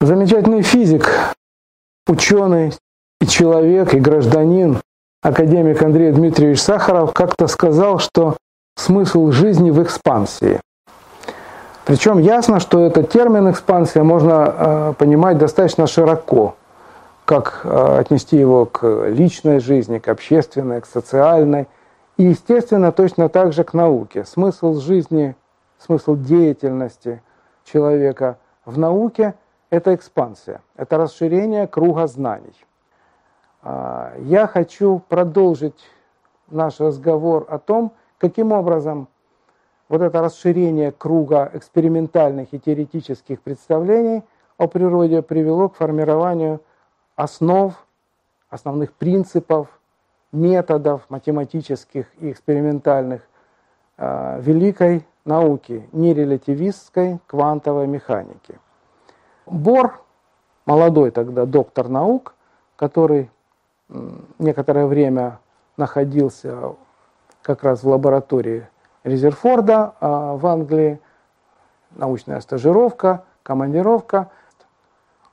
Замечательный физик, ученый и человек, и гражданин, академик Андрей Дмитриевич Сахаров как-то сказал, что смысл жизни в экспансии. Причем ясно, что этот термин экспансия можно э, понимать достаточно широко, как э, отнести его к личной жизни, к общественной, к социальной, и, естественно, точно так же к науке. Смысл жизни, смысл деятельности человека в науке – это экспансия, это расширение круга знаний. А, я хочу продолжить наш разговор о том, каким образом вот это расширение круга экспериментальных и теоретических представлений о природе привело к формированию основ, основных принципов, методов математических и экспериментальных э, великой науки, нерелятивистской квантовой механики. Бор, молодой тогда доктор наук, который некоторое время находился как раз в лаборатории Резерфорда а, в Англии, научная стажировка, командировка.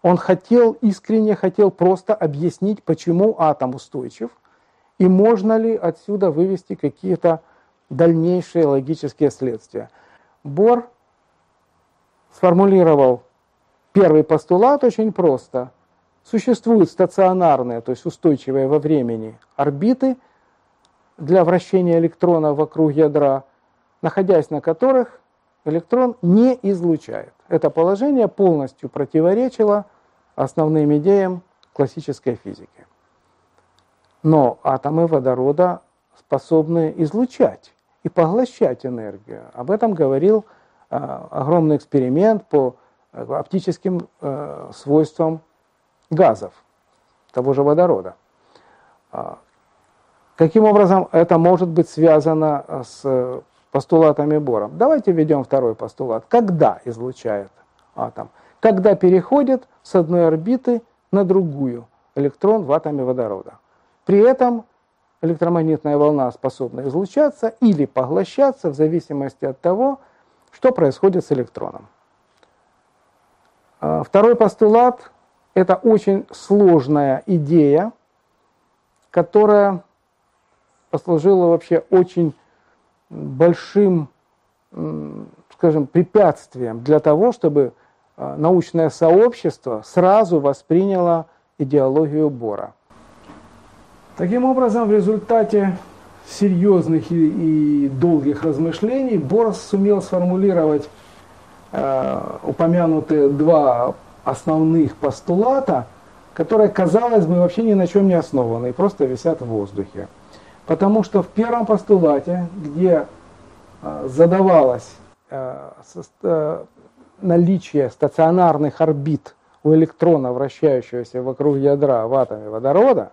Он хотел, искренне хотел просто объяснить, почему атом устойчив, и можно ли отсюда вывести какие-то дальнейшие логические следствия. Бор сформулировал первый постулат очень просто. Существуют стационарные, то есть устойчивые во времени орбиты для вращения электрона вокруг ядра – находясь на которых электрон не излучает. Это положение полностью противоречило основным идеям классической физики. Но атомы водорода способны излучать и поглощать энергию. Об этом говорил э, огромный эксперимент по оптическим э, свойствам газов, того же водорода. А, каким образом это может быть связано с постулатами Бора. Давайте введем второй постулат. Когда излучает атом? Когда переходит с одной орбиты на другую электрон в атоме водорода. При этом электромагнитная волна способна излучаться или поглощаться в зависимости от того, что происходит с электроном. А, второй постулат – это очень сложная идея, которая послужила вообще очень большим, скажем, препятствием для того, чтобы а, научное сообщество сразу восприняло идеологию Бора. Таким образом, в результате серьезных и, долгих размышлений Бор сумел сформулировать э, упомянутые два основных постулата, которые, казалось бы, вообще ни на чем не основаны и просто висят в воздухе. Потому что в первом постулате, где а, задавалось э, наличие стационарных орбит у электрона, вращающегося вокруг ядра в атоме водорода,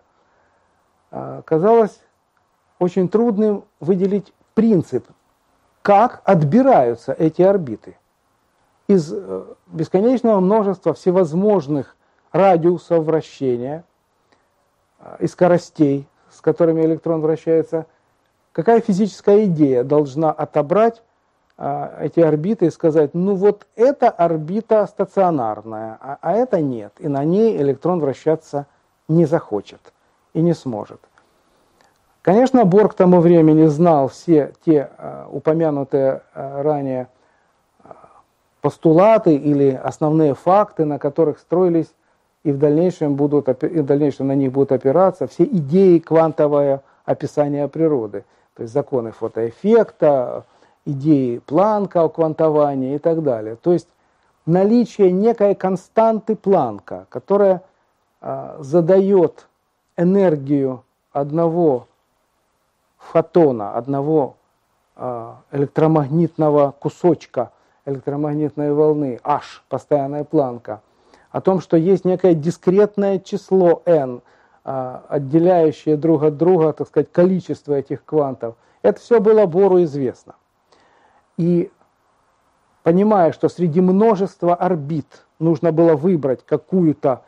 казалось очень трудным выделить принцип, как отбираются эти орбиты из э, бесконечного множества всевозможных радиусов вращения и скоростей, с которыми электрон вращается, какая физическая идея должна отобрать а, эти орбиты и сказать, ну вот эта орбита стационарная, а, а это нет, и на ней электрон вращаться не захочет и не сможет. Конечно, Бор к тому времени знал все те а, упомянутые а, ранее а, постулаты или основные факты, на которых строились и в дальнейшем, будут, и в дальнейшем на них будут опираться все идеи квантовое описания природы, то есть законы фотоэффекта, идеи Планка о квантовании и так далее. То есть наличие некой константы Планка, которая э, задает энергию одного фотона, одного э, электромагнитного кусочка электромагнитной волны, H, постоянная Планка – о том, что есть некое дискретное число n, а, отделяющее друг от друга, так сказать, количество этих квантов. Это все было Бору известно. И понимая, что среди множества орбит нужно было выбрать какую-то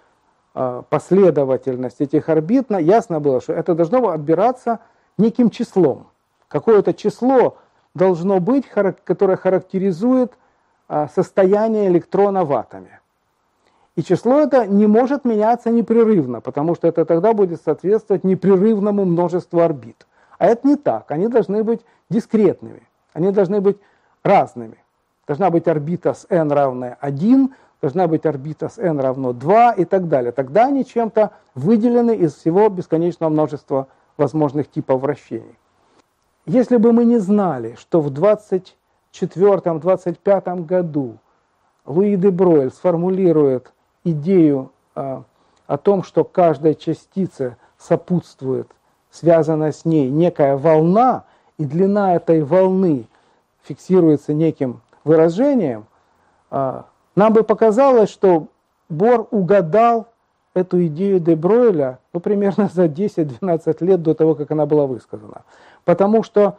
а, последовательность этих орбит, ясно было, что это должно отбираться неким числом. Какое-то число должно быть, которое характеризует состояние электрона в атоме. И число это не может меняться непрерывно, потому что это тогда будет соответствовать непрерывному множеству орбит. А это не так. Они должны быть дискретными. Они должны быть разными. Должна быть орбита с n равная 1, должна быть орбита с n равно 2 и так далее. Тогда они чем-то выделены из всего бесконечного множества возможных типов вращений. Если бы мы не знали, что в 24-25 году Луи де Бройль сформулирует идею э, о том, что каждой частице сопутствует, связана с ней некая волна, и длина этой волны фиксируется неким выражением, э, нам бы показалось, что Бор угадал эту идею де Бройля ну, примерно за 10-12 лет до того, как она была высказана. Потому что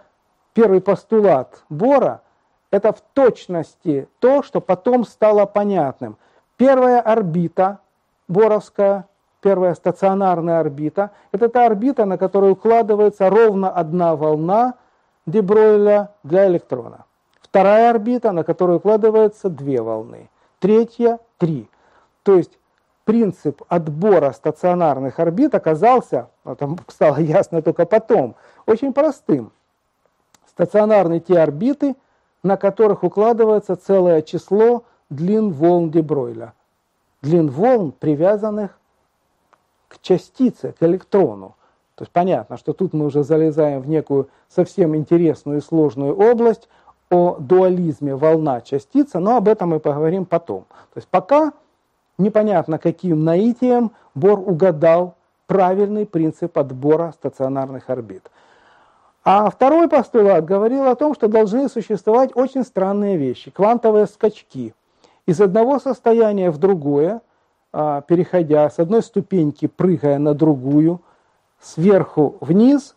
первый постулат Бора – это в точности то, что потом стало понятным. Первая орбита боровская, первая стационарная орбита, это та орбита, на которую укладывается ровно одна волна Дебройля для электрона. Вторая орбита, на которую укладываются две волны. Третья – три. То есть принцип отбора стационарных орбит оказался, это стало ясно только потом, очень простым. Стационарны те орбиты, на которых укладывается целое число длин волн Дебройля. Длин волн, привязанных к частице, к электрону. То есть понятно, что тут мы уже залезаем в некую совсем интересную и сложную область о дуализме волна-частица, но об этом мы поговорим потом. То есть пока непонятно каким наитием Бор угадал правильный принцип отбора стационарных орбит. А второй постулат говорил о том, что должны существовать очень странные вещи, квантовые скачки. Из одного состояния в другое, а, переходя с одной ступеньки, прыгая на другую, сверху вниз,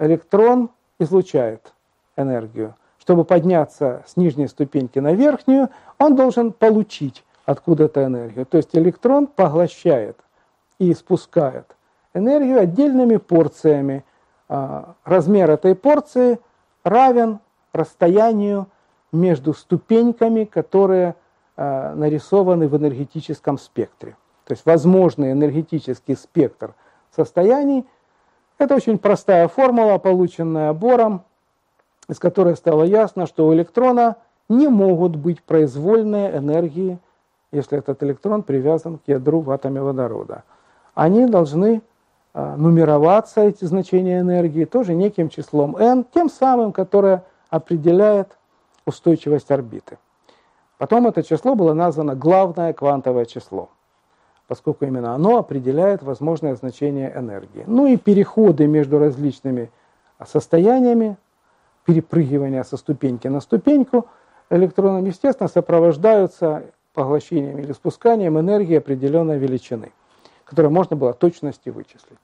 электрон излучает энергию. Чтобы подняться с нижней ступеньки на верхнюю, он должен получить откуда-то энергию. То есть электрон поглощает и спускает энергию отдельными порциями. А, размер этой порции равен расстоянию между ступеньками, которые а, нарисованы в энергетическом спектре. То есть возможный энергетический спектр состояний – это очень простая формула, полученная Бором, из которой стало ясно, что у электрона не могут быть произвольные энергии если этот электрон привязан к ядру в атоме водорода. Они должны нумероваться, эти значения энергии, тоже неким числом n, тем самым, которое определяет устойчивость орбиты. Потом это число было названо главное квантовое число, поскольку именно оно определяет возможное значение энергии. Ну и переходы между различными состояниями, перепрыгивания со ступеньки на ступеньку электроном, естественно, сопровождаются поглощением или спусканием энергии определенной величины, которую можно было точности вычислить.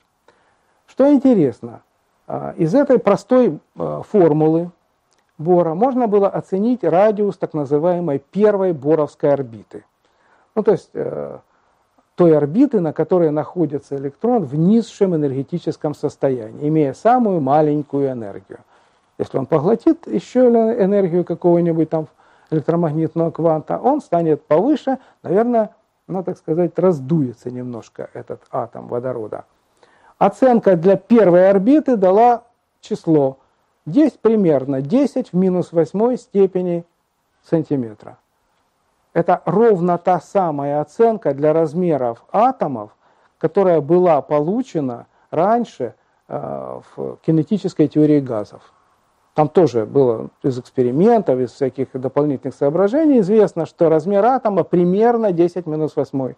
Что интересно, а, из этой простой а, формулы Бора можно было оценить радиус так называемой первой боровской орбиты. Ну, то есть э, той орбиты, на которой находится электрон в низшем энергетическом состоянии, имея самую маленькую энергию. Если он поглотит еще энергию какого-нибудь там электромагнитного кванта, он станет повыше, наверное, ну, так сказать, раздуется немножко этот атом водорода. Оценка для первой орбиты дала число. Здесь примерно 10 в минус 8 степени сантиметра. Это ровно та самая оценка для размеров атомов, которая была получена раньше э, в кинетической теории газов. Там тоже было из экспериментов, из всяких дополнительных соображений известно, что размер атома примерно 10 минус 8.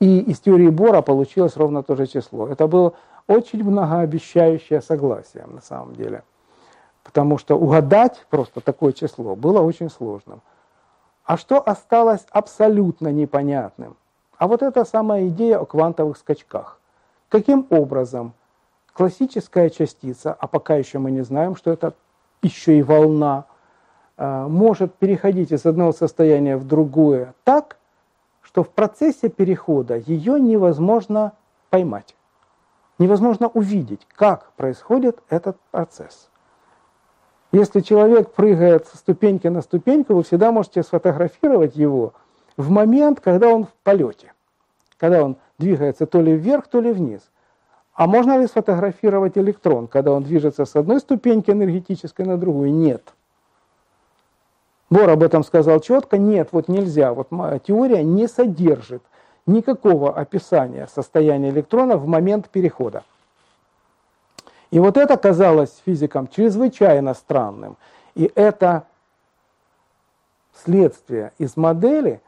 И из теории Бора получилось ровно то же число. Это было очень многообещающее согласие на самом деле. Потому что угадать просто такое число было очень сложным. А что осталось абсолютно непонятным? А вот эта самая идея о квантовых скачках. Каким образом классическая частица, а пока еще мы не знаем, что это еще и волна, а, может переходить из одного состояния в другое так, что в процессе перехода ее невозможно поймать. Невозможно увидеть, как происходит этот процесс. Если человек прыгает со ступеньки на ступеньку, вы всегда можете сфотографировать его, в момент, когда он в полете, когда он двигается то ли вверх, то ли вниз. А можно ли сфотографировать электрон, когда он движется с одной ступеньки энергетической на другую? Нет. Бор об этом сказал четко. Нет, вот нельзя. Вот теория не содержит никакого описания состояния электрона в момент перехода. И вот это казалось физикам чрезвычайно странным. И это следствие из модели,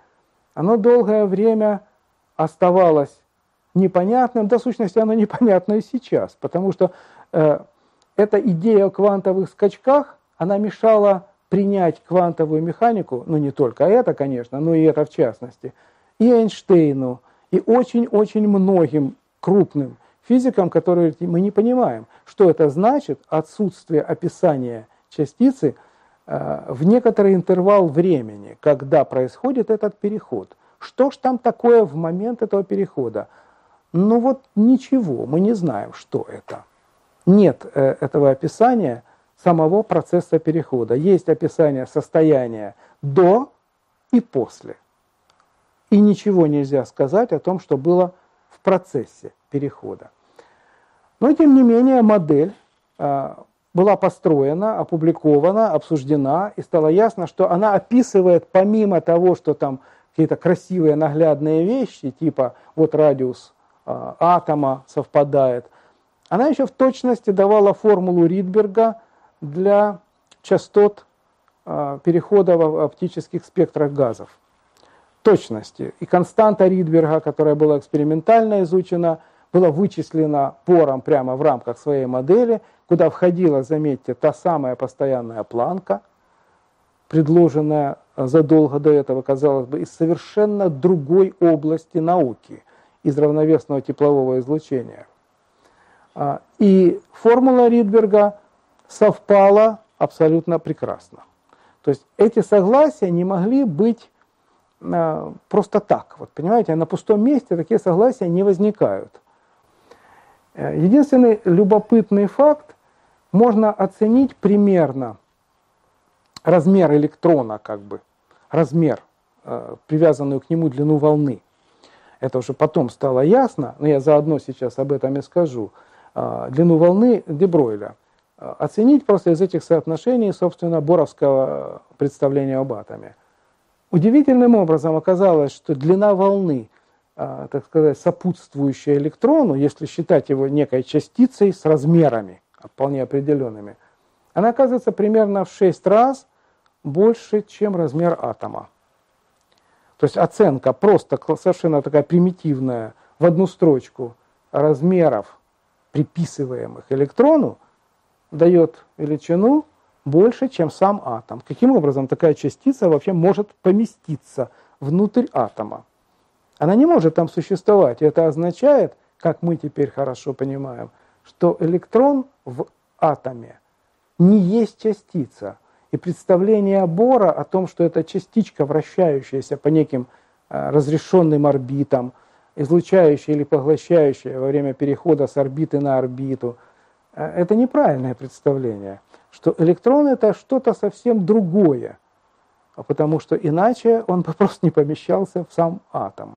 оно долгое время оставалось непонятным, до сущности оно непонятно и сейчас, потому что э, эта идея о квантовых скачках, она мешала принять квантовую механику, ну не только это, конечно, но и это в частности, и Эйнштейну, и очень-очень многим крупным физикам, которые мы не понимаем, что это значит отсутствие описания частицы э, в некоторый интервал времени, когда происходит этот переход. Что ж там такое в момент этого перехода? Ну вот ничего, мы не знаем, что это. Нет э, этого описания самого процесса перехода. Есть описание состояния до и после. И ничего нельзя сказать о том, что было в процессе перехода. Но, тем не менее, модель э, была построена, опубликована, обсуждена, и стало ясно, что она описывает, помимо того, что там какие-то красивые наглядные вещи, типа вот радиус атома совпадает, она еще в точности давала формулу Ридберга для частот э, перехода в оптических спектрах газов. Точности. И константа Ридберга, которая была экспериментально изучена – была вычислена пором прямо в рамках своей модели, куда входила, заметьте, та самая постоянная планка, предложенная задолго до этого, казалось бы, из совершенно другой области науки, из равновесного теплового излучения. А, и формула Ридберга совпала абсолютно прекрасно. То есть эти согласия не могли быть а, просто так. Вот понимаете, на пустом месте такие согласия не возникают. Э, единственный любопытный факт, можно оценить примерно размер электрона, как бы, размер, э, привязанную к нему длину волны. Это уже потом стало ясно, но я заодно сейчас об этом и скажу. Э, длину волны Дебройля. Оценить просто из этих соотношений, собственно, боровского представления об атоме. Удивительным образом оказалось, что длина волны – а, так сказать, сопутствующая электрону, если считать его некой частицей с размерами вполне определенными, она оказывается примерно в 6 раз больше, чем размер атома. То есть оценка просто совершенно такая примитивная в одну строчку размеров, приписываемых электрону, дает величину больше, чем сам атом. Каким образом такая частица вообще может поместиться внутрь атома? Она не может там существовать. Это означает, как мы теперь хорошо понимаем, что электрон в атоме не есть частица. И представление Бора о том, что это частичка, вращающаяся по неким э, разрешенным орбитам, излучающая или поглощающая во время перехода с орбиты на орбиту, э, это неправильное представление, что электрон это что-то совсем другое, потому что иначе он бы просто не помещался в сам атом.